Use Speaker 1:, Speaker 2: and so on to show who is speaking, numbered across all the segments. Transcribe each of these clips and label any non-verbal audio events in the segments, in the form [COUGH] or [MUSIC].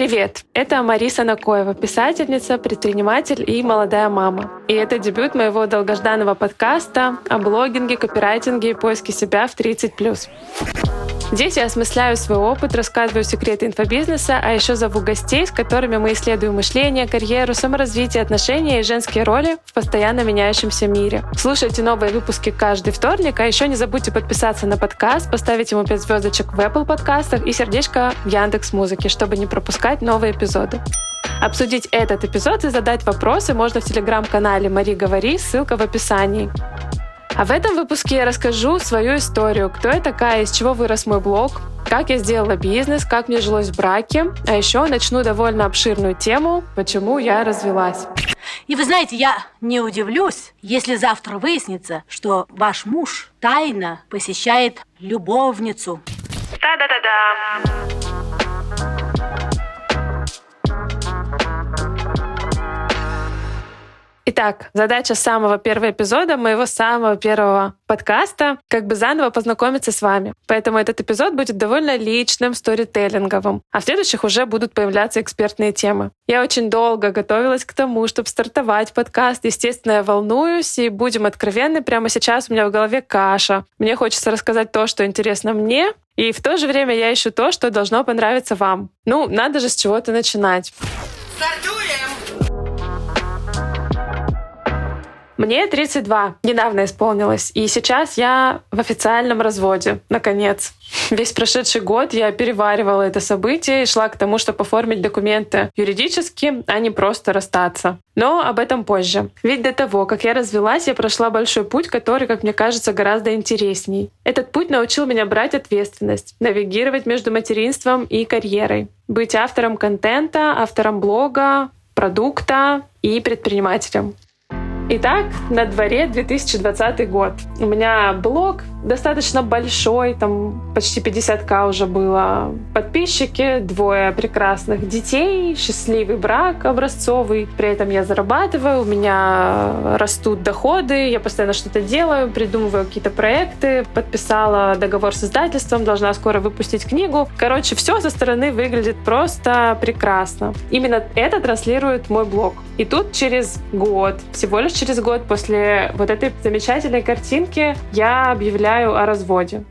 Speaker 1: Привет! Это Мариса Накоева, писательница, предприниматель и молодая мама. И это дебют моего долгожданного подкаста о блогинге, копирайтинге и поиске себя в 30+. Здесь я осмысляю свой опыт, рассказываю секреты инфобизнеса, а еще зову гостей, с которыми мы исследуем мышление, карьеру, саморазвитие, отношения и женские роли в постоянно меняющемся мире. Слушайте новые выпуски каждый вторник, а еще не забудьте подписаться на подкаст, поставить ему 5 звездочек в Apple подкастах и сердечко в Яндекс Музыке, чтобы не пропускать новые эпизоды. Обсудить этот эпизод и задать вопросы можно в телеграм-канале Мари Говори, ссылка в описании. А в этом выпуске я расскажу свою историю, кто я такая, из чего вырос мой блог, как я сделала бизнес, как мне жилось в браке, а еще начну довольно обширную тему, почему я развелась.
Speaker 2: И вы знаете, я не удивлюсь, если завтра выяснится, что ваш муж тайно посещает любовницу.
Speaker 1: Да-да-да-да. Итак, задача самого первого эпизода моего самого первого подкаста как бы заново познакомиться с вами. Поэтому этот эпизод будет довольно личным, сторителлинговым. А в следующих уже будут появляться экспертные темы. Я очень долго готовилась к тому, чтобы стартовать подкаст. Естественно, я волнуюсь, и будем откровенны, прямо сейчас у меня в голове каша. Мне хочется рассказать то, что интересно мне, и в то же время я ищу то, что должно понравиться вам. Ну, надо же с чего-то начинать. Стартуем! Мне 32 недавно исполнилось, и сейчас я в официальном разводе, наконец. Весь прошедший год я переваривала это событие и шла к тому, чтобы оформить документы юридически, а не просто расстаться. Но об этом позже. Ведь до того, как я развелась, я прошла большой путь, который, как мне кажется, гораздо интересней. Этот путь научил меня брать ответственность, навигировать между материнством и карьерой, быть автором контента, автором блога, продукта и предпринимателем. Итак, на дворе 2020 год. У меня блог достаточно большой, там почти 50к уже было подписчики, двое прекрасных детей, счастливый брак образцовый. При этом я зарабатываю, у меня растут доходы, я постоянно что-то делаю, придумываю какие-то проекты, подписала договор с издательством, должна скоро выпустить книгу. Короче, все со стороны выглядит просто прекрасно. Именно это транслирует мой блог. И тут через год, всего лишь через год после вот этой замечательной картинки я объявляю о разводе.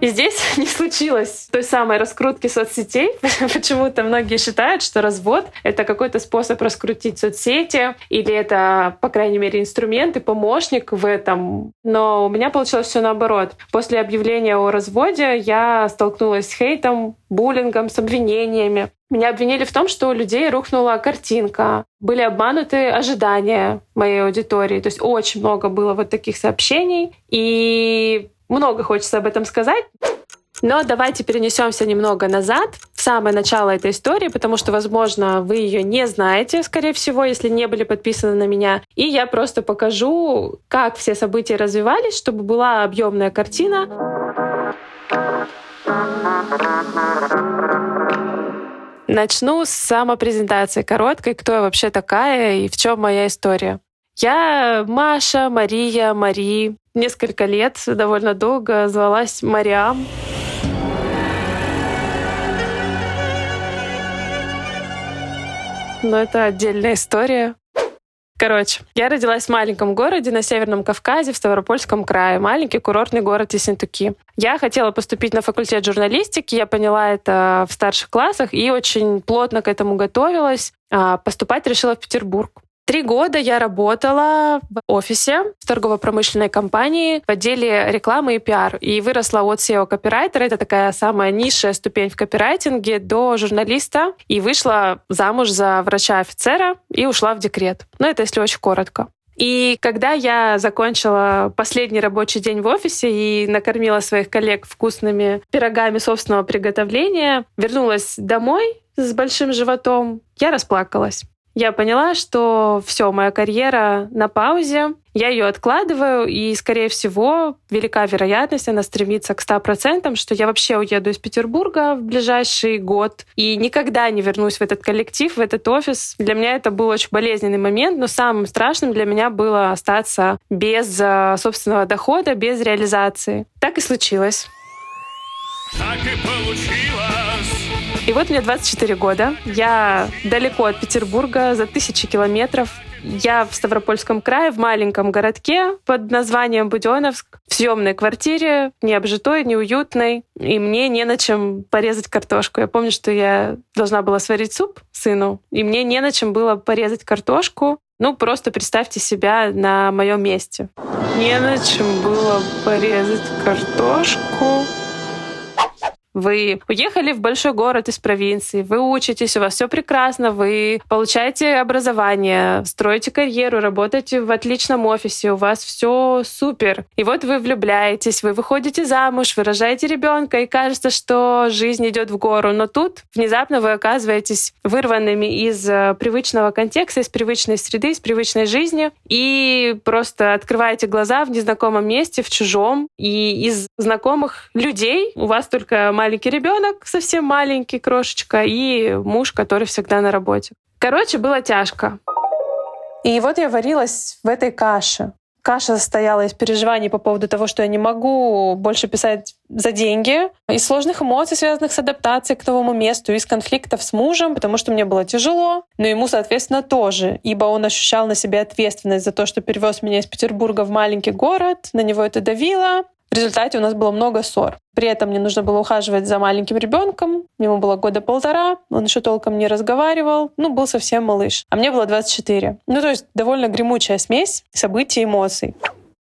Speaker 1: И здесь [LAUGHS] не случилось той самой раскрутки соцсетей. [LAUGHS] Почему-то многие считают, что развод — это какой-то способ раскрутить соцсети, или это, по крайней мере, инструмент и помощник в этом. Но у меня получилось все наоборот. После объявления о разводе я столкнулась с хейтом, буллингом, с обвинениями. Меня обвинили в том, что у людей рухнула картинка. Были обмануты ожидания моей аудитории. То есть очень много было вот таких сообщений. И много хочется об этом сказать. Но давайте перенесемся немного назад, в самое начало этой истории, потому что, возможно, вы ее не знаете, скорее всего, если не были подписаны на меня. И я просто покажу, как все события развивались, чтобы была объемная картина. Начну с самопрезентации короткой, кто я вообще такая и в чем моя история. Я Маша, Мария, Мари. Несколько лет, довольно долго, звалась Мариам. Но это отдельная история. Короче, я родилась в маленьком городе на Северном Кавказе, в Ставропольском крае. Маленький курортный город Ессентуки. Я хотела поступить на факультет журналистики, я поняла это в старших классах и очень плотно к этому готовилась. А поступать решила в Петербург. Три года я работала в офисе в торгово-промышленной компании в отделе рекламы и пиар. И выросла от SEO-копирайтера, это такая самая низшая ступень в копирайтинге, до журналиста. И вышла замуж за врача-офицера и ушла в декрет. Ну, это если очень коротко. И когда я закончила последний рабочий день в офисе и накормила своих коллег вкусными пирогами собственного приготовления, вернулась домой с большим животом, я расплакалась я поняла, что все, моя карьера на паузе, я ее откладываю, и, скорее всего, велика вероятность, она стремится к 100%, что я вообще уеду из Петербурга в ближайший год и никогда не вернусь в этот коллектив, в этот офис. Для меня это был очень болезненный момент, но самым страшным для меня было остаться без э, собственного дохода, без реализации. Так и случилось. Так и получилось И вот мне 24 года. Я далеко от Петербурга, за тысячи километров. Я в Ставропольском крае, в маленьком городке под названием Буденовск, в съемной квартире, не обжитой, не уютной, и мне не на чем порезать картошку. Я помню, что я должна была сварить суп сыну, и мне не на чем было порезать картошку. Ну, просто представьте себя на моем месте. Не на чем было порезать картошку. Вы уехали в большой город из провинции, вы учитесь, у вас все прекрасно, вы получаете образование, строите карьеру, работаете в отличном офисе, у вас все супер. И вот вы влюбляетесь, вы выходите замуж, вы рожаете ребенка, и кажется, что жизнь идет в гору. Но тут внезапно вы оказываетесь вырванными из э, привычного контекста, из привычной среды, из привычной жизни, и просто открываете глаза в незнакомом месте, в чужом, и из знакомых людей у вас только маленький маленький ребенок, совсем маленький, крошечка, и муж, который всегда на работе. Короче, было тяжко. И вот я варилась в этой каше. Каша состояла из переживаний по поводу того, что я не могу больше писать за деньги, из сложных эмоций, связанных с адаптацией к новому месту, из конфликтов с мужем, потому что мне было тяжело, но ему, соответственно, тоже, ибо он ощущал на себе ответственность за то, что перевез меня из Петербурга в маленький город, на него это давило, в результате у нас было много ссор. При этом мне нужно было ухаживать за маленьким ребенком. Ему было года полтора, он еще толком не разговаривал. Ну, был совсем малыш. А мне было 24. Ну, то есть довольно гремучая смесь событий и эмоций.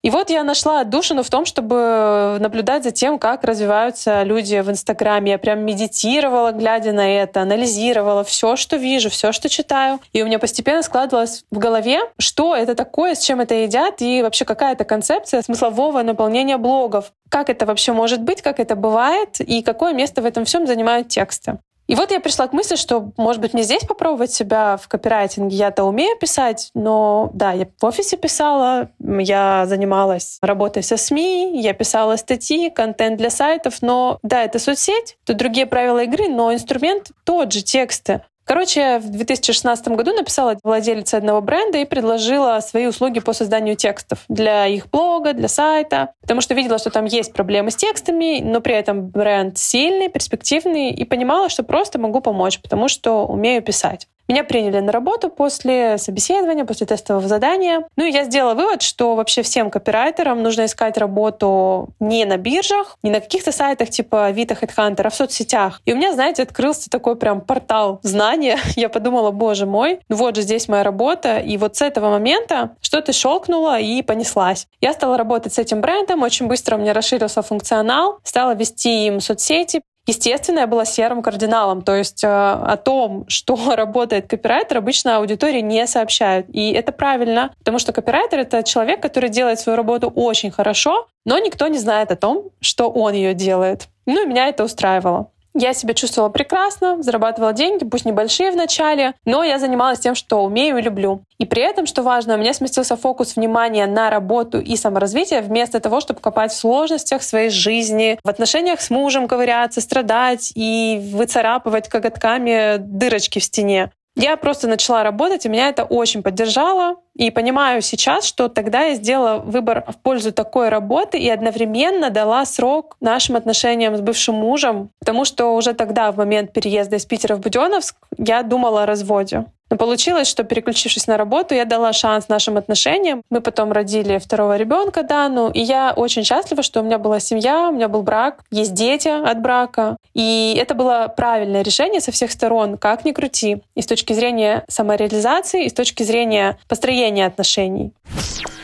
Speaker 1: И вот я нашла отдушину в том, чтобы наблюдать за тем, как развиваются люди в Инстаграме. Я прям медитировала, глядя на это, анализировала все, что вижу, все, что читаю. И у меня постепенно складывалось в голове, что это такое, с чем это едят, и вообще какая это концепция смыслового наполнения блогов. Как это вообще может быть, как это бывает, и какое место в этом всем занимают тексты. И вот я пришла к мысли, что, может быть, мне здесь попробовать себя в копирайтинге. Я-то умею писать, но да, я в офисе писала, я занималась работой со СМИ, я писала статьи, контент для сайтов, но да, это соцсеть, тут другие правила игры, но инструмент тот же, тексты. Короче, в 2016 году написала владелица одного бренда и предложила свои услуги по созданию текстов для их блога, для сайта, потому что видела, что там есть проблемы с текстами, но при этом бренд сильный, перспективный, и понимала, что просто могу помочь, потому что умею писать. Меня приняли на работу после собеседования, после тестового задания. Ну и я сделала вывод, что вообще всем копирайтерам нужно искать работу не на биржах, не на каких-то сайтах типа Авито, HeadHunter, а в соцсетях. И у меня, знаете, открылся такой прям портал знания. [LAUGHS] Я подумала, боже мой, ну вот же здесь моя работа. И вот с этого момента что-то щелкнуло и понеслась. Я стала работать с этим брендом, очень быстро у меня расширился функционал, стала вести им соцсети, Естественно, я была серым кардиналом, то есть э, о том, [LAUGHS] что работает копирайтер, обычно аудитории не сообщают. И это правильно, потому что копирайтер — это человек, который делает свою работу очень хорошо, но никто не знает о том, что он ее делает. Ну и меня это устраивало. Я себя чувствовала прекрасно, зарабатывала деньги, пусть небольшие в начале, но я занималась тем, что умею и люблю. И при этом, что важно, у меня сместился фокус внимания на работу и саморазвитие, вместо того, чтобы копать в сложностях своей жизни, в отношениях с мужем ковыряться, страдать и выцарапывать коготками дырочки в стене. Я просто начала работать, и меня это очень поддержало. И понимаю сейчас, что тогда я сделала выбор в пользу такой работы и одновременно дала срок нашим отношениям с бывшим мужем, потому что уже тогда, в момент переезда из Питера в Буденновск, я думала о разводе. Но получилось, что переключившись на работу, я дала шанс нашим отношениям. Мы потом родили второго ребенка, Дану, и я очень счастлива, что у меня была семья, у меня был брак, есть дети от брака. И это было правильное решение со всех сторон, как ни крути. И с точки зрения самореализации, и с точки зрения построения отношений.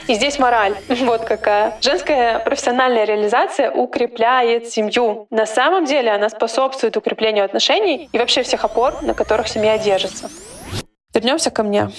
Speaker 1: И здесь мораль. [LAUGHS] Вот какая. Женская профессиональная реализация укрепляет семью. На самом деле она способствует укреплению отношений и вообще всех опор, на которых семья держится. Вернемся ко мне.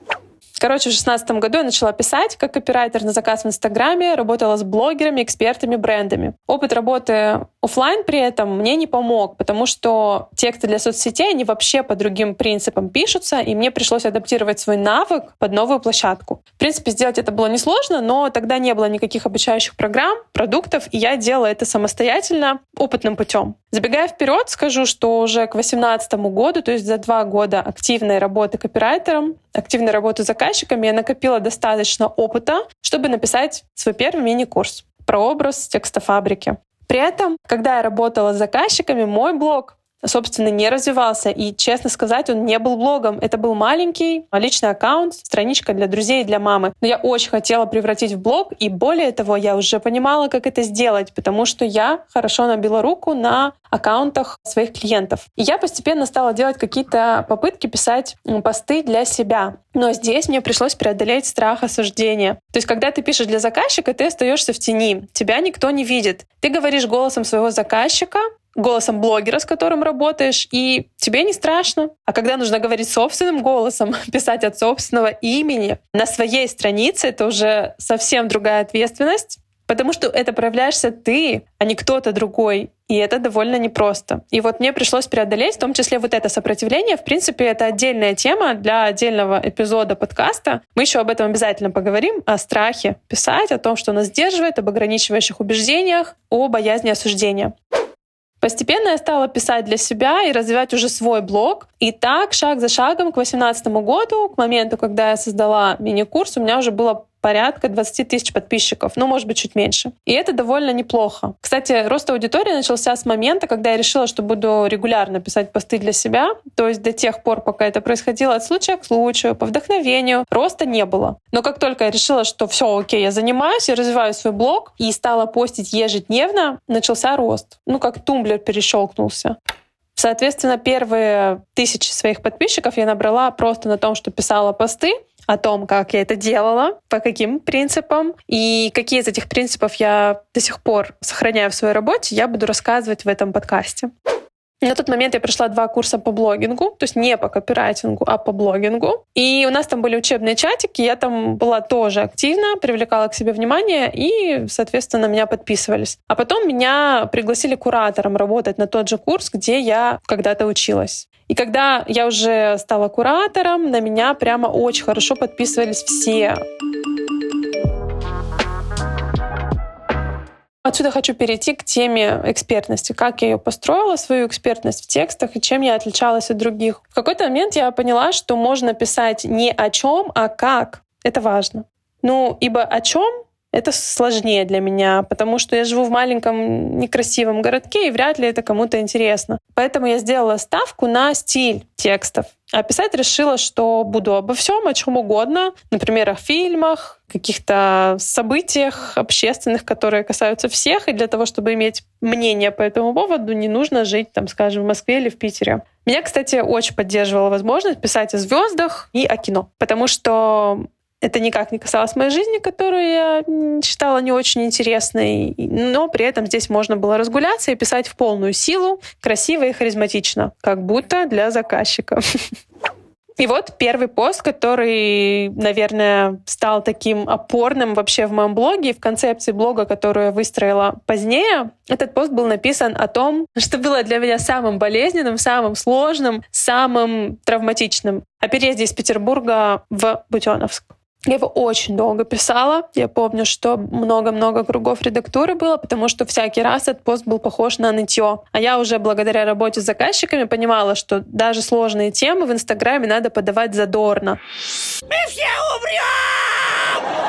Speaker 1: Короче, в 2016 году я начала писать как копирайтер на заказ в Инстаграме, работала с блогерами, экспертами, брендами. Опыт работы офлайн при этом мне не помог, потому что тексты для соцсетей, они вообще по другим принципам пишутся, и мне пришлось адаптировать свой навык под новую площадку. В принципе, сделать это было несложно, но тогда не было никаких обучающих программ, продуктов, и я делала это самостоятельно, опытным путем. Забегая вперед, скажу, что уже к 2018 году, то есть за два года активной работы копирайтером, активной работы с заказчиками, я накопила достаточно опыта, чтобы написать свой первый мини-курс про образ текстофабрики. При этом, когда я работала с заказчиками, мой блог собственно, не развивался. И, честно сказать, он не был блогом. Это был маленький личный аккаунт, страничка для друзей и для мамы. Но я очень хотела превратить в блог, и более того, я уже понимала, как это сделать, потому что я хорошо набила руку на аккаунтах своих клиентов. И я постепенно стала делать какие-то попытки писать посты для себя. Но здесь мне пришлось преодолеть страх осуждения. То есть, когда ты пишешь для заказчика, ты остаешься в тени. Тебя никто не видит. Ты говоришь голосом своего заказчика, голосом блогера, с которым работаешь, и тебе не страшно. А когда нужно говорить собственным голосом, [LAUGHS] писать от собственного имени на своей странице, это уже совсем другая ответственность. Потому что это проявляешься ты, а не кто-то другой. И это довольно непросто. И вот мне пришлось преодолеть, в том числе вот это сопротивление. В принципе, это отдельная тема для отдельного эпизода подкаста. Мы еще об этом обязательно поговорим, о страхе писать, о том, что нас сдерживает, об ограничивающих убеждениях, о боязни осуждения. Постепенно я стала писать для себя и развивать уже свой блог. И так, шаг за шагом, к 2018 году, к моменту, когда я создала мини-курс, у меня уже было порядка 20 тысяч подписчиков, ну, может быть, чуть меньше. И это довольно неплохо. Кстати, рост аудитории начался с момента, когда я решила, что буду регулярно писать посты для себя. То есть до тех пор, пока это происходило от случая к случаю, по вдохновению, роста не было. Но как только я решила, что все окей, я занимаюсь, я развиваю свой блог и стала постить ежедневно, начался рост. Ну, как тумблер перещелкнулся. Соответственно, первые тысячи своих подписчиков я набрала просто на том, что писала посты, о том, как я это делала, по каким принципам и какие из этих принципов я до сих пор сохраняю в своей работе, я буду рассказывать в этом подкасте. На тот момент я прошла два курса по блогингу, то есть не по копирайтингу, а по блогингу. И у нас там были учебные чатики, я там была тоже активна, привлекала к себе внимание и, соответственно, меня подписывались. А потом меня пригласили куратором работать на тот же курс, где я когда-то училась. И когда я уже стала куратором, на меня прямо очень хорошо подписывались все. Отсюда хочу перейти к теме экспертности. Как я ее построила, свою экспертность в текстах и чем я отличалась от других. В какой-то момент я поняла, что можно писать не о чем, а как. Это важно. Ну, ибо о чем это сложнее для меня, потому что я живу в маленьком некрасивом городке, и вряд ли это кому-то интересно. Поэтому я сделала ставку на стиль текстов. А писать решила, что буду обо всем, о чем угодно, например, о фильмах, каких-то событиях общественных, которые касаются всех, и для того, чтобы иметь мнение по этому поводу, не нужно жить, там, скажем, в Москве или в Питере. Меня, кстати, очень поддерживала возможность писать о звездах и о кино, потому что это никак не касалось моей жизни, которую я считала не очень интересной, но при этом здесь можно было разгуляться и писать в полную силу, красиво и харизматично, как будто для заказчика. [LAUGHS] И вот первый пост, который, наверное, стал таким опорным вообще в моем блоге, в концепции блога, которую я выстроила позднее. Этот пост был написан о том, что было для меня самым болезненным, самым сложным, самым травматичным. О переезде из Петербурга в Буденновск. Я его очень долго писала. Я помню, что много-много кругов редактуры было, потому что всякий раз этот пост был похож на нытье. А я уже благодаря работе с заказчиками понимала, что даже сложные темы в Инстаграме надо подавать задорно. Мы все умрем!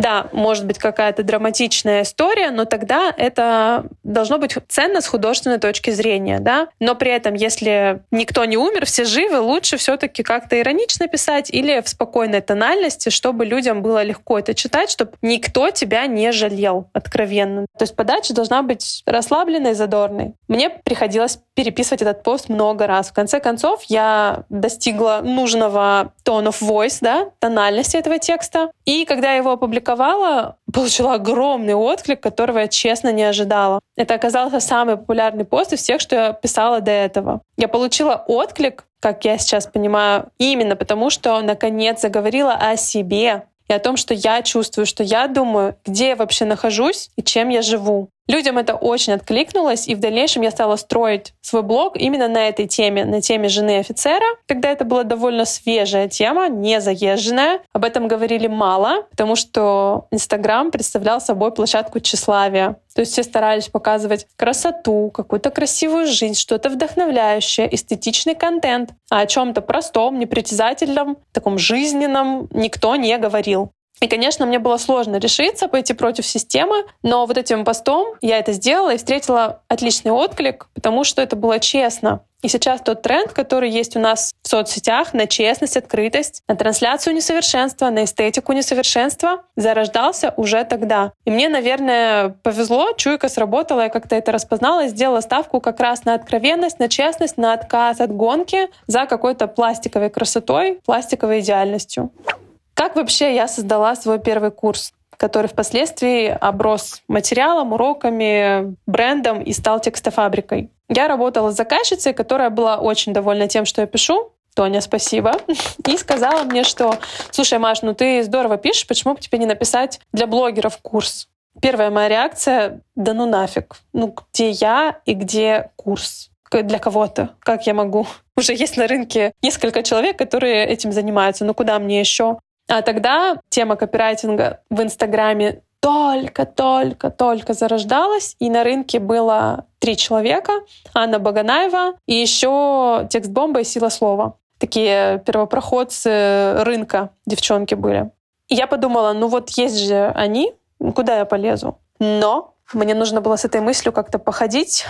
Speaker 1: Да, может быть какая-то драматичная история, но тогда это должно быть ценно с художественной точки зрения, да. Но при этом, если никто не умер, все живы, лучше все-таки как-то иронично писать или в спокойной тональности, чтобы людям было легко это читать, чтобы никто тебя не жалел откровенно. То есть подача должна быть расслабленной, задорной. Мне приходилось переписывать этот пост много раз. В конце концов, я достигла нужного tone of voice, да, тональности этого текста. И когда я его опубликовала, получила огромный отклик, которого я честно не ожидала. Это оказался самый популярный пост из всех, что я писала до этого. Я получила отклик, как я сейчас понимаю, именно потому, что наконец заговорила о себе и о том, что я чувствую, что я думаю, где я вообще нахожусь и чем я живу. Людям это очень откликнулось, и в дальнейшем я стала строить свой блог именно на этой теме, на теме жены офицера. Тогда это была довольно свежая тема, не заезженная. Об этом говорили мало, потому что Инстаграм представлял собой площадку тщеславия. То есть все старались показывать красоту, какую-то красивую жизнь, что-то вдохновляющее, эстетичный контент. А о чем-то простом, непритязательном, таком жизненном никто не говорил. И, конечно, мне было сложно решиться пойти против системы, но вот этим постом я это сделала и встретила отличный отклик, потому что это было честно. И сейчас тот тренд, который есть у нас в соцсетях на честность, открытость, на трансляцию несовершенства, на эстетику несовершенства, зарождался уже тогда. И мне, наверное, повезло, чуйка сработала, я как-то это распознала сделала ставку как раз на откровенность, на честность, на отказ от гонки за какой-то пластиковой красотой, пластиковой идеальностью. Как вообще я создала свой первый курс? который впоследствии оброс материалом, уроками, брендом и стал текстофабрикой. Я работала с заказчицей, которая была очень довольна тем, что я пишу. Тоня, спасибо. [LAUGHS] И сказала мне, что, слушай, Маш, ну ты здорово пишешь, почему бы тебе не написать для блогеров курс? Первая моя реакция — да ну нафиг. Ну где я и где курс? Для кого-то. Как я могу? [LAUGHS] Уже есть на рынке несколько человек, которые этим занимаются. Ну куда мне еще? А тогда тема копирайтинга в Инстаграме только-только-только зарождалась, и на рынке было три человека. Анна Баганаева и еще текст-бомба и сила слова. Такие первопроходцы рынка девчонки были. И я подумала, ну вот есть же они, куда я полезу? Но мне нужно было с этой мыслью как-то походить,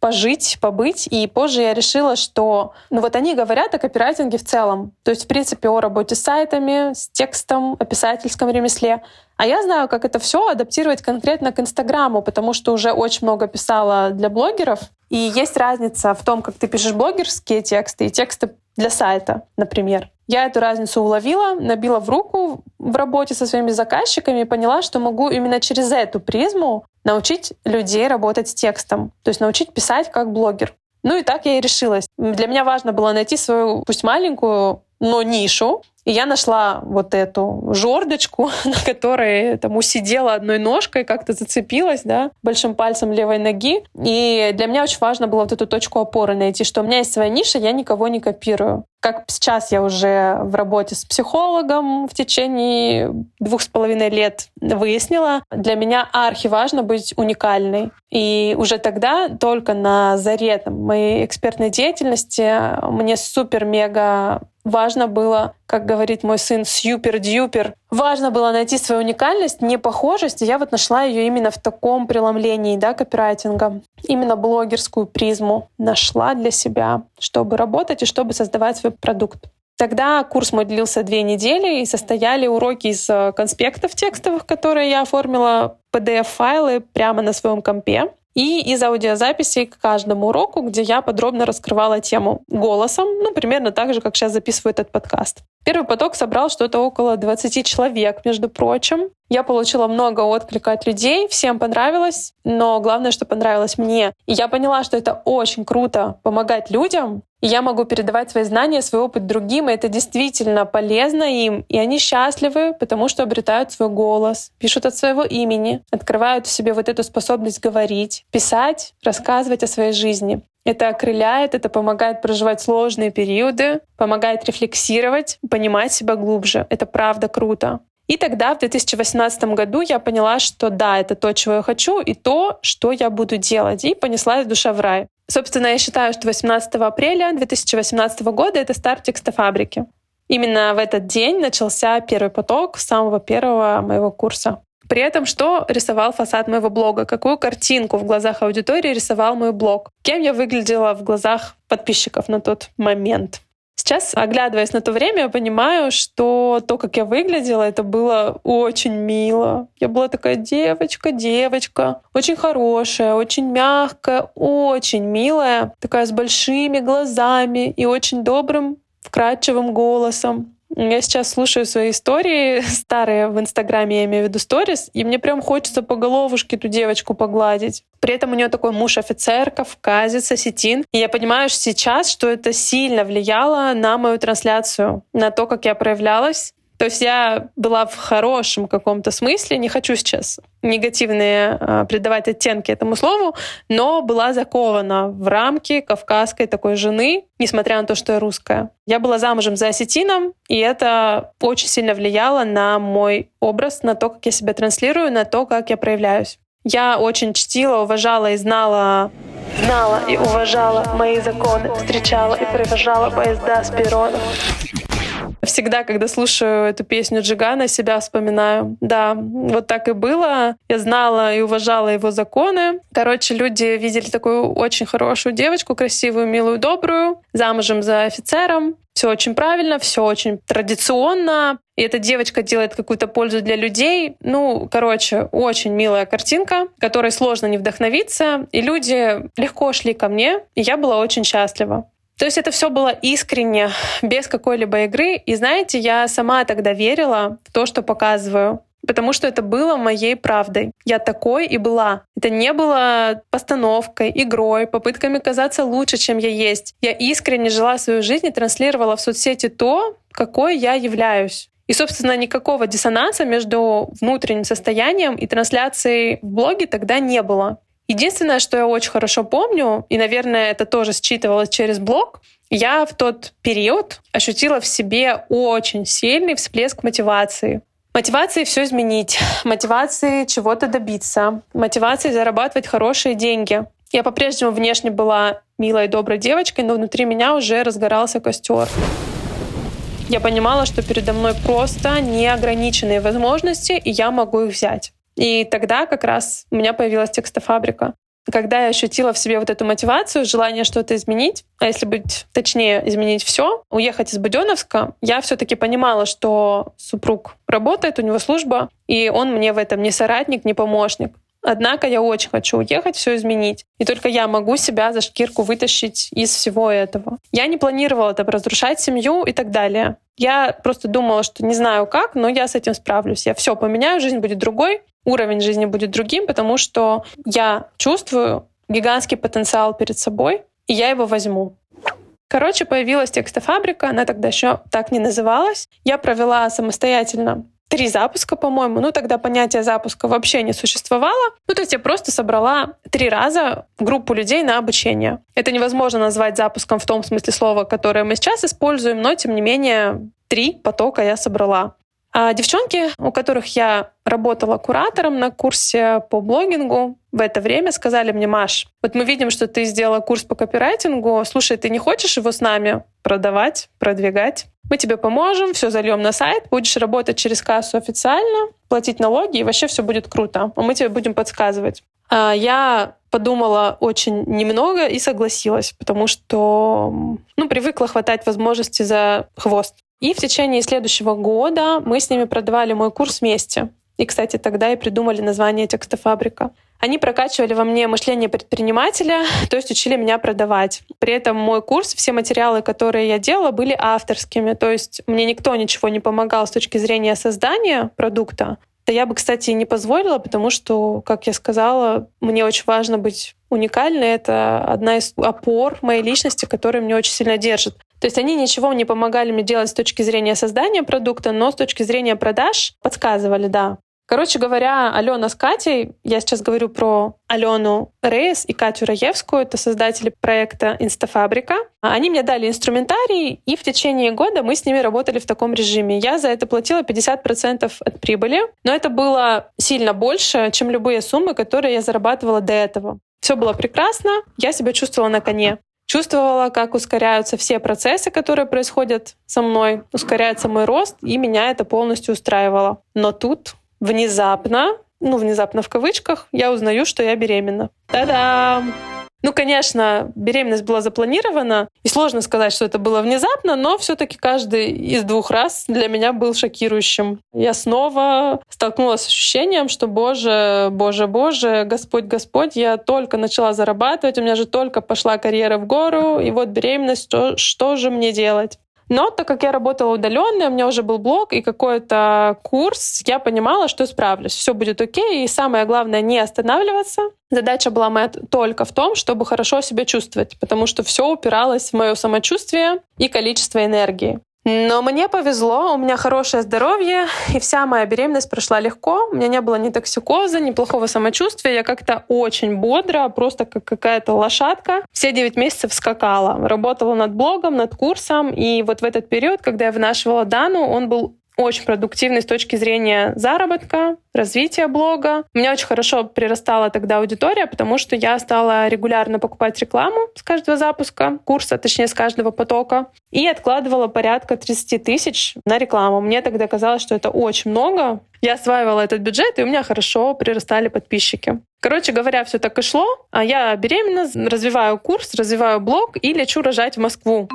Speaker 1: пожить, побыть. И позже я решила, что ну вот они говорят о копирайтинге в целом. То есть, в принципе, о работе с сайтами, с текстом, о писательском ремесле. А я знаю, как это все адаптировать конкретно к Инстаграму, потому что уже очень много писала для блогеров. И есть разница в том, как ты пишешь блогерские тексты и тексты для сайта, например. Я эту разницу уловила, набила в руку в работе со своими заказчиками и поняла, что могу именно через эту призму научить людей работать с текстом, то есть научить писать как блогер. Ну и так я и решилась. Для меня важно было найти свою, пусть маленькую, но нишу. И я нашла вот эту жердочку, [LAUGHS] на которой там усидела одной ножкой, как-то зацепилась, да, большим пальцем левой ноги. И для меня очень важно было вот эту точку опоры найти, что у меня есть своя ниша, я никого не копирую. Как сейчас я уже в работе с психологом в течение двух с половиной лет выяснила, для меня архи важно быть уникальной. И уже тогда, только на заре там, моей экспертной деятельности, мне супер-мега важно было, как говорит мой сын, супер-дюпер, важно было найти свою уникальность, непохожесть, и я вот нашла ее именно в таком преломлении, да, копирайтинга. Именно блогерскую призму нашла для себя, чтобы работать и чтобы создавать свой продукт. Тогда курс мой длился две недели, и состояли уроки из э, конспектов текстовых, которые я оформила PDF-файлы прямо на своем компе и из аудиозаписей к каждому уроку, где я подробно раскрывала тему голосом, ну, примерно так же, как сейчас записываю этот подкаст. Первый поток собрал что-то около 20 человек, между прочим. Я получила много отклика от людей, всем понравилось, но главное, что понравилось мне. И я поняла, что это очень круто помогать людям, я могу передавать свои знания, свой опыт другим, и это действительно полезно им. И они счастливы, потому что обретают свой голос, пишут от своего имени, открывают в себе вот эту способность говорить, писать, рассказывать о своей жизни. Это окрыляет, это помогает проживать сложные периоды, помогает рефлексировать, понимать себя глубже. Это правда круто. И тогда, в 2018 году, я поняла, что да, это то, чего я хочу, и то, что я буду делать. И понеслась душа в рай. Собственно, я считаю, что 18 апреля 2018 года — это старт текстофабрики. Именно в этот день начался первый поток самого первого моего курса. При этом что рисовал фасад моего блога? Какую картинку в глазах аудитории рисовал мой блог? Кем я выглядела в глазах подписчиков на тот момент? Сейчас, оглядываясь на то время, я понимаю, что то, как я выглядела, это было очень мило. Я была такая девочка, девочка, очень хорошая, очень мягкая, очень милая, такая с большими глазами и очень добрым, вкрадчивым голосом. Я сейчас слушаю свои истории старые в Инстаграме, я имею в виду сторис, и мне прям хочется по головушке эту девочку погладить. При этом у нее такой муж офицер, кавказец, осетин. И я понимаю сейчас, что это сильно влияло на мою трансляцию, на то, как я проявлялась. То есть я была в хорошем каком-то смысле, не хочу сейчас негативные э, придавать оттенки этому слову, но была закована в рамки кавказской такой жены, несмотря на то, что я русская. Я была замужем за осетином, и это очень сильно влияло на мой образ, на то, как я себя транслирую, на то, как я проявляюсь. Я очень чтила, уважала и знала, знала и уважала мои законы, встречала и провожала поезда с перронов. Всегда, когда слушаю эту песню Джигана, себя вспоминаю. Да, вот так и было. Я знала и уважала его законы. Короче, люди видели такую очень хорошую девочку, красивую, милую, добрую, замужем за офицером. Все очень правильно, все очень традиционно. И эта девочка делает какую-то пользу для людей. Ну, короче, очень милая картинка, которой сложно не вдохновиться. И люди легко шли ко мне, и я была очень счастлива. То есть это все было искренне, без какой-либо игры. И знаете, я сама тогда верила в то, что показываю потому что это было моей правдой. Я такой и была. Это не было постановкой, игрой, попытками казаться лучше, чем я есть. Я искренне жила свою жизнь и транслировала в соцсети то, какой я являюсь. И, собственно, никакого диссонанса между внутренним состоянием и трансляцией в блоге тогда не было. Единственное, что я очень хорошо помню, и, наверное, это тоже считывалось через блог, я в тот период ощутила в себе очень сильный всплеск мотивации. Мотивации все изменить, мотивации чего-то добиться, мотивации зарабатывать хорошие деньги. Я по-прежнему внешне была милой и доброй девочкой, но внутри меня уже разгорался костер. Я понимала, что передо мной просто неограниченные возможности, и я могу их взять. И тогда как раз у меня появилась текстофабрика. Когда я ощутила в себе вот эту мотивацию, желание что-то изменить, а если быть точнее, изменить все, уехать из Буденовска, я все-таки понимала, что супруг работает, у него служба, и он мне в этом не соратник, не помощник. Однако я очень хочу уехать, все изменить. И только я могу себя за шкирку вытащить из всего этого. Я не планировала там разрушать семью и так далее. Я просто думала, что не знаю как, но я с этим справлюсь. Я все поменяю, жизнь будет другой, уровень жизни будет другим, потому что я чувствую гигантский потенциал перед собой, и я его возьму. Короче, появилась текстофабрика, она тогда еще так не называлась. Я провела самостоятельно три запуска, по-моему. Ну, тогда понятие запуска вообще не существовало. Ну, то есть я просто собрала три раза группу людей на обучение. Это невозможно назвать запуском в том смысле слова, которое мы сейчас используем, но, тем не менее, три потока я собрала. А девчонки, у которых я работала куратором на курсе по блогингу, в это время сказали мне, Маш, вот мы видим, что ты сделала курс по копирайтингу, слушай, ты не хочешь его с нами продавать, продвигать? Мы тебе поможем, все зальем на сайт, будешь работать через кассу официально, платить налоги, и вообще все будет круто. А мы тебе будем подсказывать. А я подумала очень немного и согласилась, потому что ну, привыкла хватать возможности за хвост. И в течение следующего года мы с ними продавали мой курс вместе. И, кстати, тогда и придумали название «Текстофабрика». Они прокачивали во мне мышление предпринимателя, [LAUGHS] то есть учили меня продавать. При этом мой курс, все материалы, которые я делала, были авторскими. То есть мне никто ничего не помогал с точки зрения создания продукта. Да я бы, кстати, не позволила, потому что, как я сказала, мне очень важно быть уникальной. Это одна из опор моей личности, которая меня очень сильно держит. То есть они ничего не помогали мне делать с точки зрения создания продукта, но с точки зрения продаж подсказывали, да. Короче говоря, Алена с Катей, я сейчас говорю про Алену Рейс и Катю Раевскую, это создатели проекта «Инстафабрика». Они мне дали инструментарий, и в течение года мы с ними работали в таком режиме. Я за это платила 50% от прибыли, но это было сильно больше, чем любые суммы, которые я зарабатывала до этого. Все было прекрасно, я себя чувствовала на коне. Чувствовала, как ускоряются все процессы, которые происходят со мной, ускоряется мой рост, и меня это полностью устраивало. Но тут внезапно, ну, внезапно в кавычках, я узнаю, что я беременна. Та-дам! Ну, конечно, беременность была запланирована, и сложно сказать, что это было внезапно, но все-таки каждый из двух раз для меня был шокирующим. Я снова столкнулась с ощущением, что, боже, боже, боже, Господь, Господь, я только начала зарабатывать, у меня же только пошла карьера в гору, и вот беременность, что, что же мне делать? Но так как я работала удаленно, у меня уже был блог и какой-то курс, я понимала, что справлюсь, все будет окей. И самое главное, не останавливаться. Задача была моя только в том, чтобы хорошо себя чувствовать, потому что все упиралось в мое самочувствие и количество энергии. Но мне повезло, у меня хорошее здоровье, и вся моя беременность прошла легко. У меня не было ни токсикоза, ни плохого самочувствия. Я как-то очень бодро, просто как какая-то лошадка. Все 9 месяцев скакала. Работала над блогом, над курсом. И вот в этот период, когда я вынашивала Дану, он был очень продуктивный с точки зрения заработка, развития блога. У меня очень хорошо прирастала тогда аудитория, потому что я стала регулярно покупать рекламу с каждого запуска курса, точнее, с каждого потока, и откладывала порядка 30 тысяч на рекламу. Мне тогда казалось, что это очень много. Я осваивала этот бюджет, и у меня хорошо прирастали подписчики. Короче говоря, все так и шло. А я беременна, развиваю курс, развиваю блог и лечу рожать в Москву.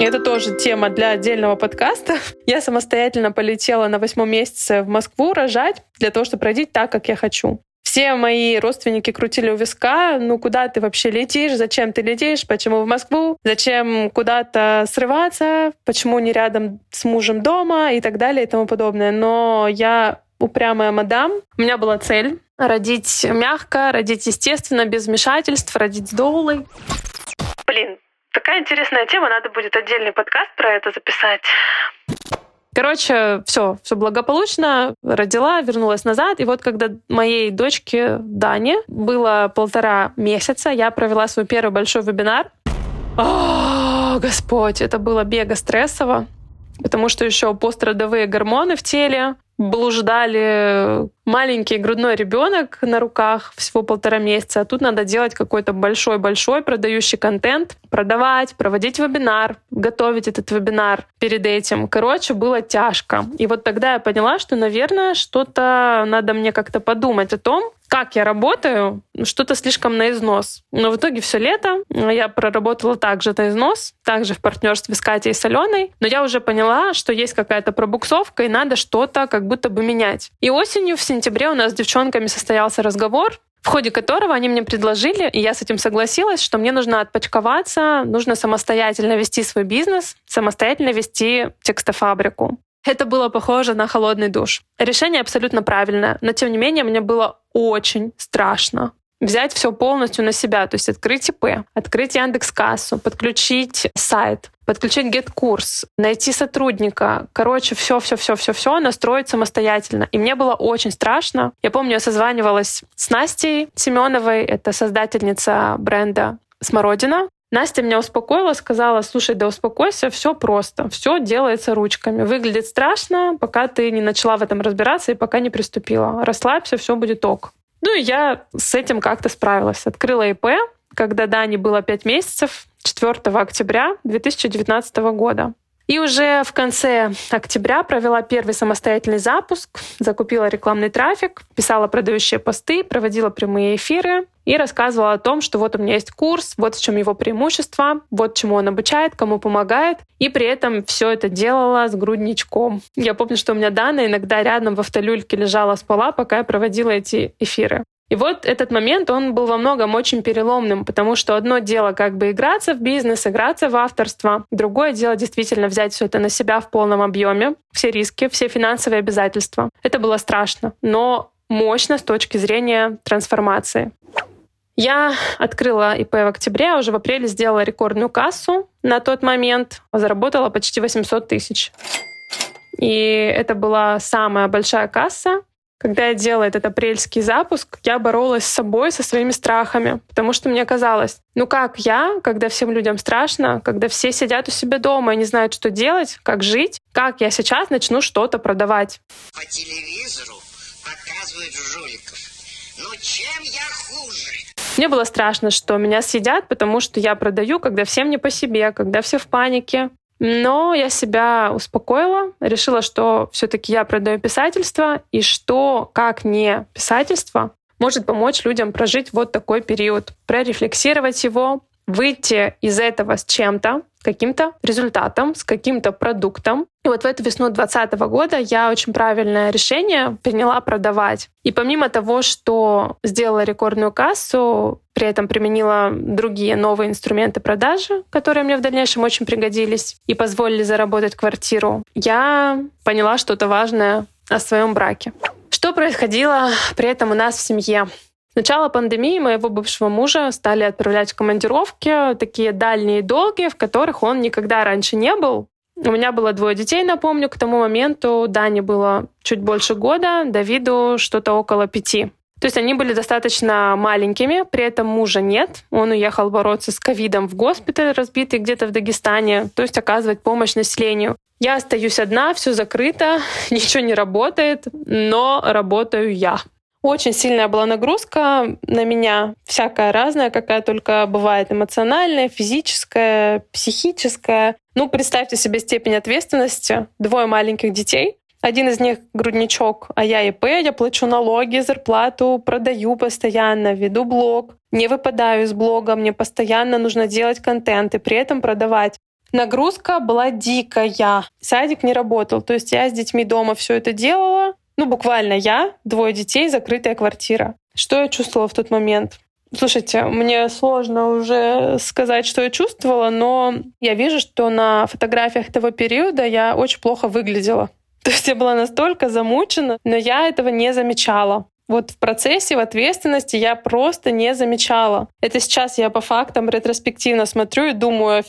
Speaker 1: Это тоже тема для отдельного подкаста. [LAUGHS] Я самостоятельно полетела на восьмом месяце в Москву рожать для того, чтобы родить так, как я хочу. Все мои родственники крутили у виска, ну куда ты вообще летишь, зачем ты летишь, почему в Москву, зачем куда-то срываться, почему не рядом с мужем дома и так далее и тому подобное. Но я упрямая мадам. У меня была цель родить мягко, родить естественно, без вмешательств, родить с доулой. Блин, такая интересная тема, надо будет отдельный подкаст про это записать. Короче, все, все благополучно, родила, вернулась назад. И вот когда моей дочке Дане было полтора месяца, я провела свой первый большой вебинар. О, Господь, это было бега стрессово, потому что еще пострадовые гормоны в теле, блуждали маленький грудной ребенок на руках всего полтора месяца, а тут надо делать какой-то большой-большой продающий контент, продавать, проводить вебинар, готовить этот вебинар перед этим. Короче, было тяжко. И вот тогда я поняла, что, наверное, что-то надо мне как-то подумать о том, как я работаю, что-то слишком на износ. Но в итоге все лето я проработала также на износ, также в партнерстве с Катей и с но я уже поняла, что есть какая-то пробуксовка, и надо что-то как будто бы менять. И осенью в сентябре у нас с девчонками состоялся разговор, в ходе которого они мне предложили, и я с этим согласилась, что мне нужно отпочковаться, нужно самостоятельно вести свой бизнес, самостоятельно вести текстофабрику. Это было похоже на холодный душ. Решение абсолютно правильное, но тем не менее мне было очень страшно взять все полностью на себя, то есть открыть ИП, открыть Яндекс Кассу, подключить сайт, подключить гет-курс, найти сотрудника. Короче, все, все, все, все, все настроить самостоятельно. И мне было очень страшно. Я помню, я созванивалась с Настей Семеновой, это создательница бренда Смородина. Настя меня успокоила, сказала, слушай, да успокойся, все просто, все делается ручками. Выглядит страшно, пока ты не начала в этом разбираться и пока не приступила. Расслабься, все будет ок. Ну и я с этим как-то справилась. Открыла ИП, когда Дане было 5 месяцев, 4 октября 2019 года. И уже в конце октября провела первый самостоятельный запуск, закупила рекламный трафик, писала продающие посты, проводила прямые эфиры и рассказывала о том, что вот у меня есть курс, вот в чем его преимущество, вот чему он обучает, кому помогает. И при этом все это делала с грудничком. Я помню, что у меня Дана иногда рядом в автолюльке лежала, спала, пока я проводила эти эфиры. И вот этот момент, он был во многом очень переломным, потому что одно дело как бы играться в бизнес, играться в авторство, другое дело действительно взять все это на себя в полном объеме, все риски, все финансовые обязательства. Это было страшно, но мощно с точки зрения трансформации. Я открыла ИП в октябре, а уже в апреле сделала рекордную кассу на тот момент, заработала почти 800 тысяч. И это была самая большая касса, когда я делала этот апрельский запуск, я боролась с собой, со своими страхами, потому что мне казалось, ну как я, когда всем людям страшно, когда все сидят у себя дома и не знают, что делать, как жить, как я сейчас начну что-то продавать. По телевизору показывают жуликов. Ну чем я хуже? Мне было страшно, что меня съедят, потому что я продаю, когда всем не по себе, когда все в панике, но я себя успокоила, решила, что все-таки я продаю писательство, и что, как не писательство, может помочь людям прожить вот такой период, прорефлексировать его, выйти из этого с чем-то, каким-то результатом, с каким-то продуктом. И вот в эту весну 2020 года я очень правильное решение приняла продавать. И помимо того, что сделала рекордную кассу, при этом применила другие новые инструменты продажи, которые мне в дальнейшем очень пригодились и позволили заработать квартиру, я поняла что-то важное о своем браке. Что происходило при этом у нас в семье? С начала пандемии моего бывшего мужа стали отправлять в командировки, такие дальние и долгие, в которых он никогда раньше не был. У меня было двое детей, напомню, к тому моменту Дане было чуть больше года, Давиду что-то около пяти. То есть они были достаточно маленькими, при этом мужа нет. Он уехал бороться с ковидом в госпиталь, разбитый где-то в Дагестане, то есть оказывать помощь населению. Я остаюсь одна, все закрыто, [LAUGHS] ничего не работает, но работаю я. Очень сильная была нагрузка на меня, всякая разная, какая только бывает, эмоциональная, физическая, психическая. Ну, представьте себе степень ответственности. Двое маленьких детей. Один из них грудничок, а я ИП, я плачу налоги, зарплату, продаю постоянно, веду блог, не выпадаю из блога, мне постоянно нужно делать контент и при этом продавать. Нагрузка была дикая. Садик не работал. То есть я с детьми дома все это делала, ну, буквально я, двое детей, закрытая квартира. Что я чувствовала в тот момент? Слушайте, мне сложно уже сказать, что я чувствовала, но я вижу, что на фотографиях того периода я очень плохо выглядела. [LAUGHS] То есть я была настолько замучена, но я этого не замечала. Вот в процессе, в ответственности я просто не замечала. Это сейчас я по фактам ретроспективно смотрю и думаю...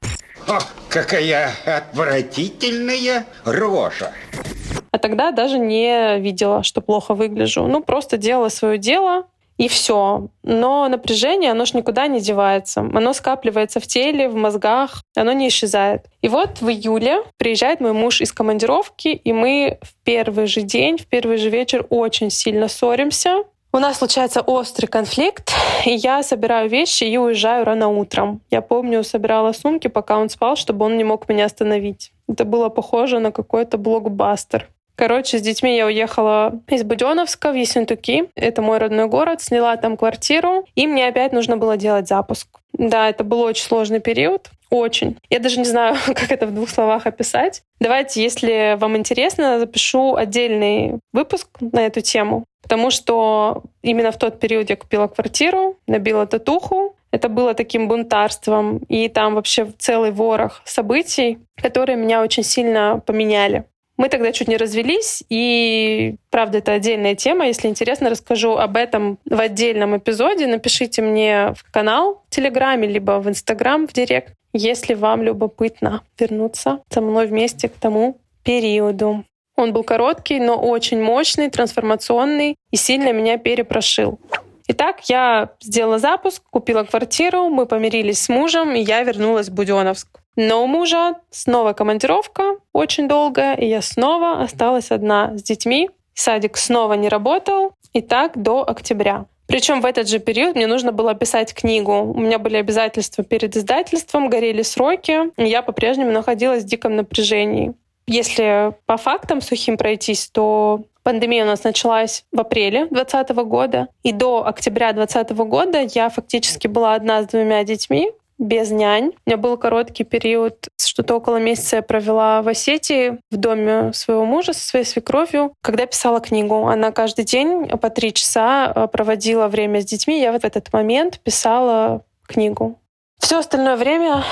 Speaker 3: О, какая отвратительная рожа!
Speaker 1: А тогда даже не видела, что плохо выгляжу. Ну, просто делала свое дело, и все. Но напряжение, оно ж никуда не девается. Оно скапливается в теле, в мозгах, оно не исчезает. И вот в июле приезжает мой муж из командировки, и мы в первый же день, в первый же вечер очень сильно ссоримся. У нас случается острый конфликт, и я собираю вещи и уезжаю рано утром. Я помню, собирала сумки, пока он спал, чтобы он не мог меня остановить. Это было похоже на какой-то блокбастер. Короче, с детьми я уехала из Буденовска в Ессентуки. Это мой родной город. Сняла там квартиру. И мне опять нужно было делать запуск. Да, это был очень сложный период. Очень. Я даже не знаю, [LAUGHS] как это в двух словах описать. Давайте, если вам интересно, запишу отдельный выпуск на эту тему. Потому что именно в тот период я купила квартиру, набила татуху. Это было таким бунтарством. И там вообще целый ворох событий, которые меня очень сильно поменяли. Мы тогда чуть не развелись, и, правда, это отдельная тема. Если интересно, расскажу об этом в отдельном эпизоде. Напишите мне в канал в Телеграме, либо в Инстаграм, в Директ, если вам любопытно вернуться со мной вместе к тому периоду. Он был короткий, но очень мощный, трансформационный и сильно меня перепрошил. Итак, я сделала запуск, купила квартиру, мы помирились с мужем, и я вернулась в Буденовск. Но у мужа снова командировка очень долгая, и я снова осталась одна с детьми. Садик снова не работал, и так до октября. Причем в этот же период мне нужно было писать книгу. У меня были обязательства перед издательством, горели сроки, и я по-прежнему находилась в диком напряжении. Если по фактам сухим пройтись, то пандемия у нас началась в апреле 2020 года, и до октября 2020 года я фактически была одна с двумя детьми, без нянь. У меня был короткий период, что-то около месяца я провела в Осетии, в доме своего мужа со своей свекровью, когда писала книгу. Она каждый день по три часа э, проводила время с детьми. Я в этот момент писала книгу. Все остальное время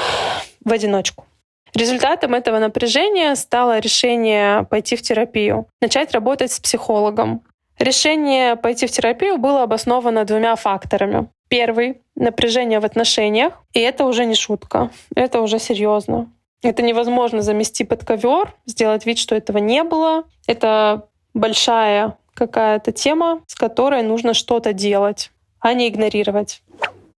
Speaker 1: в одиночку. Результатом этого напряжения стало решение пойти в терапию, начать работать с психологом. Решение пойти в терапию было обосновано двумя факторами. Первый — напряжение в отношениях. И это уже не шутка. Это уже серьезно. Это невозможно замести под ковер, сделать вид, что этого не было. Это большая какая-то тема, с которой нужно что-то делать, а не игнорировать.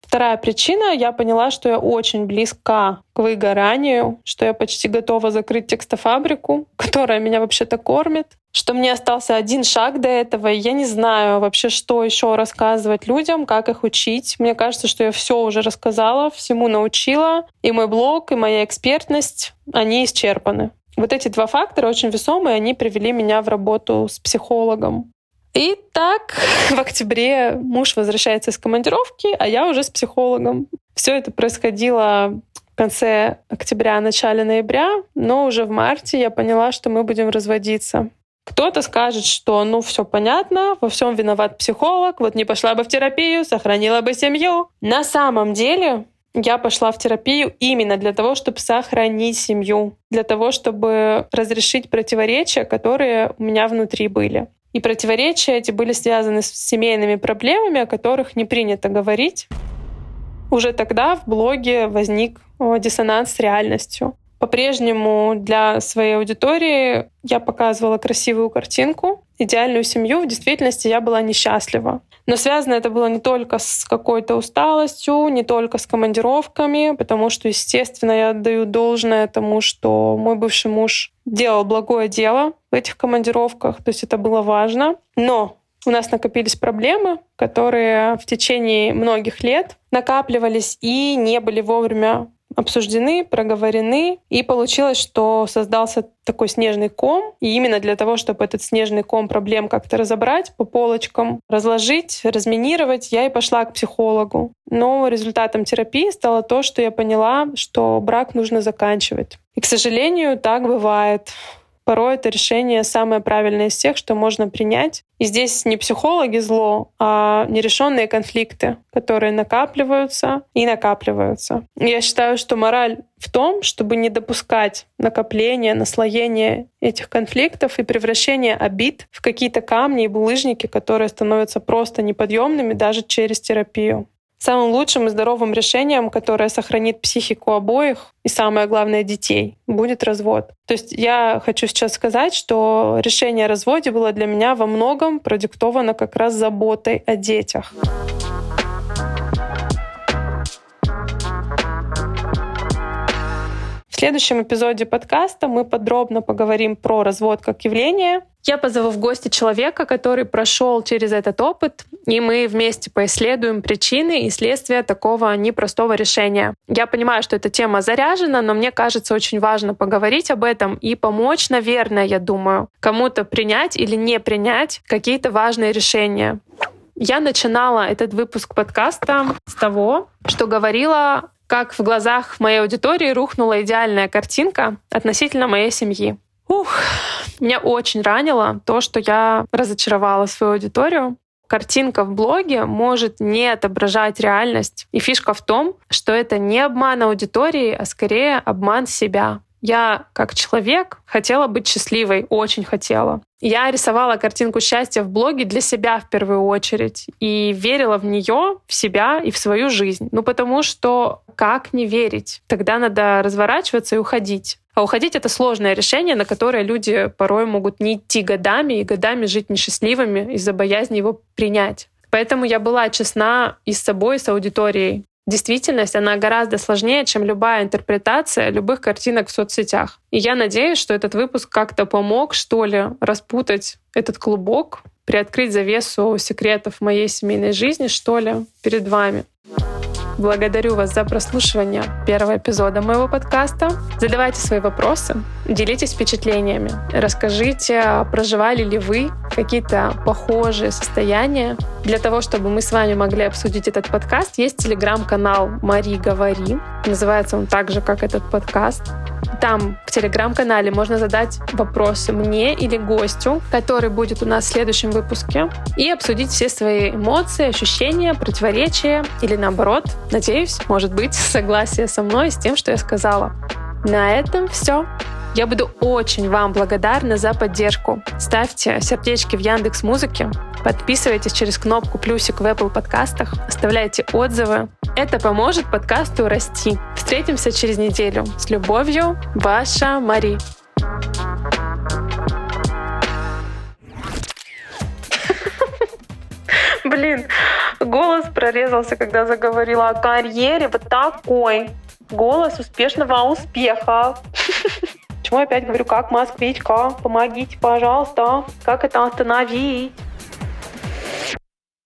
Speaker 1: Вторая причина, я поняла, что я очень близка к выгоранию, что я почти готова закрыть текстофабрику, [LAUGHS] которая меня вообще-то кормит, что мне остался один шаг до этого, и я не знаю вообще, что еще рассказывать людям, как их учить. Мне кажется, что я все уже рассказала, всему научила, и мой блог, и моя экспертность, они исчерпаны. Вот эти два фактора очень весомые, они привели меня в работу с психологом. И так [LAUGHS] в октябре муж возвращается из командировки, а я уже с психологом. Все это происходило в конце октября, начале ноября, но уже в марте я поняла, что мы будем разводиться. Кто-то скажет, что ну все понятно, во всем виноват психолог, вот не пошла бы в терапию, сохранила бы семью. На самом деле я пошла в терапию именно для того, чтобы сохранить семью, для того, чтобы разрешить противоречия, которые у меня внутри были. И противоречия эти были связаны с семейными проблемами, о которых не принято говорить. Уже тогда в блоге возник диссонанс с реальностью. По-прежнему для своей аудитории я показывала красивую картинку, идеальную семью. В действительности я была несчастлива. Но связано это было не только с какой-то усталостью, не только с командировками, потому что, естественно, я отдаю должное тому, что мой бывший муж делал благое дело в этих командировках, то есть это было важно. Но у нас накопились проблемы, которые в течение многих лет накапливались и не были вовремя обсуждены, проговорены, и получилось, что создался такой снежный ком. И именно для того, чтобы этот снежный ком проблем как-то разобрать по полочкам, разложить, разминировать, я и пошла к психологу. Но результатом терапии стало то, что я поняла, что брак нужно заканчивать. И, к сожалению, так бывает. Порой это решение самое правильное из всех, что можно принять. И здесь не психологи зло, а нерешенные конфликты, которые накапливаются и накапливаются. Я считаю, что мораль в том, чтобы не допускать накопления, наслоения этих конфликтов и превращения обид в какие-то камни и булыжники, которые становятся просто неподъемными даже через терапию. Самым лучшим и здоровым решением, которое сохранит психику обоих и, самое главное, детей, будет развод. То есть я хочу сейчас сказать, что решение о разводе было для меня во многом продиктовано как раз заботой о детях. Следующем эпизоде подкаста мы подробно поговорим про развод как явление. Я позову в гости человека, который прошел через этот опыт, и мы вместе поисследуем причины и следствия такого непростого решения. Я понимаю, что эта тема заряжена, но мне кажется очень важно поговорить об этом и помочь, наверное, я думаю, кому-то принять или не принять какие-то важные решения. Я начинала этот выпуск подкаста с того, что говорила как в глазах моей аудитории рухнула идеальная картинка относительно моей семьи. Ух, меня очень ранило то, что я разочаровала свою аудиторию. Картинка в блоге может не отображать реальность. И фишка в том, что это не обман аудитории, а скорее обман себя. Я, как человек, хотела быть счастливой, очень хотела. Я рисовала картинку счастья в блоге для себя в первую очередь и верила в нее, в себя и в свою жизнь. Ну потому что как не верить? Тогда надо разворачиваться и уходить. А уходить — это сложное решение, на которое люди порой могут не идти годами и годами жить несчастливыми из-за боязни его принять. Поэтому я была честна и с собой, и с аудиторией действительность, она гораздо сложнее, чем любая интерпретация любых картинок в соцсетях. И я надеюсь, что этот выпуск как-то помог, что ли, распутать этот клубок, приоткрыть завесу секретов моей семейной жизни, что ли, перед вами. Благодарю вас за прослушивание первого эпизода моего подкаста. Задавайте свои вопросы, делитесь впечатлениями, расскажите, проживали ли вы какие-то похожие состояния. Для того, чтобы мы с вами могли обсудить этот подкаст, есть телеграм-канал «Мари говори». Называется он так же, как этот подкаст. Там, в телеграм-канале, можно задать вопросы мне или гостю, который будет у нас в следующем выпуске, и обсудить все свои эмоции, ощущения, противоречия или наоборот, надеюсь, может быть, [LAUGHS] согласие со мной с тем, что я сказала. На этом все. Я буду очень вам благодарна за поддержку. Ставьте сердечки в Яндекс Музыке, подписывайтесь через кнопку плюсик в Apple подкастах, оставляйте отзывы. Это поможет подкасту расти. Встретимся через неделю. С любовью, ваша Мари. [LAUGHS] Блин, голос прорезался, когда заговорила о карьере. Вот такой голос успешного успеха. [LAUGHS] Опять говорю, как москвичка? Помогите, пожалуйста. Как это остановить?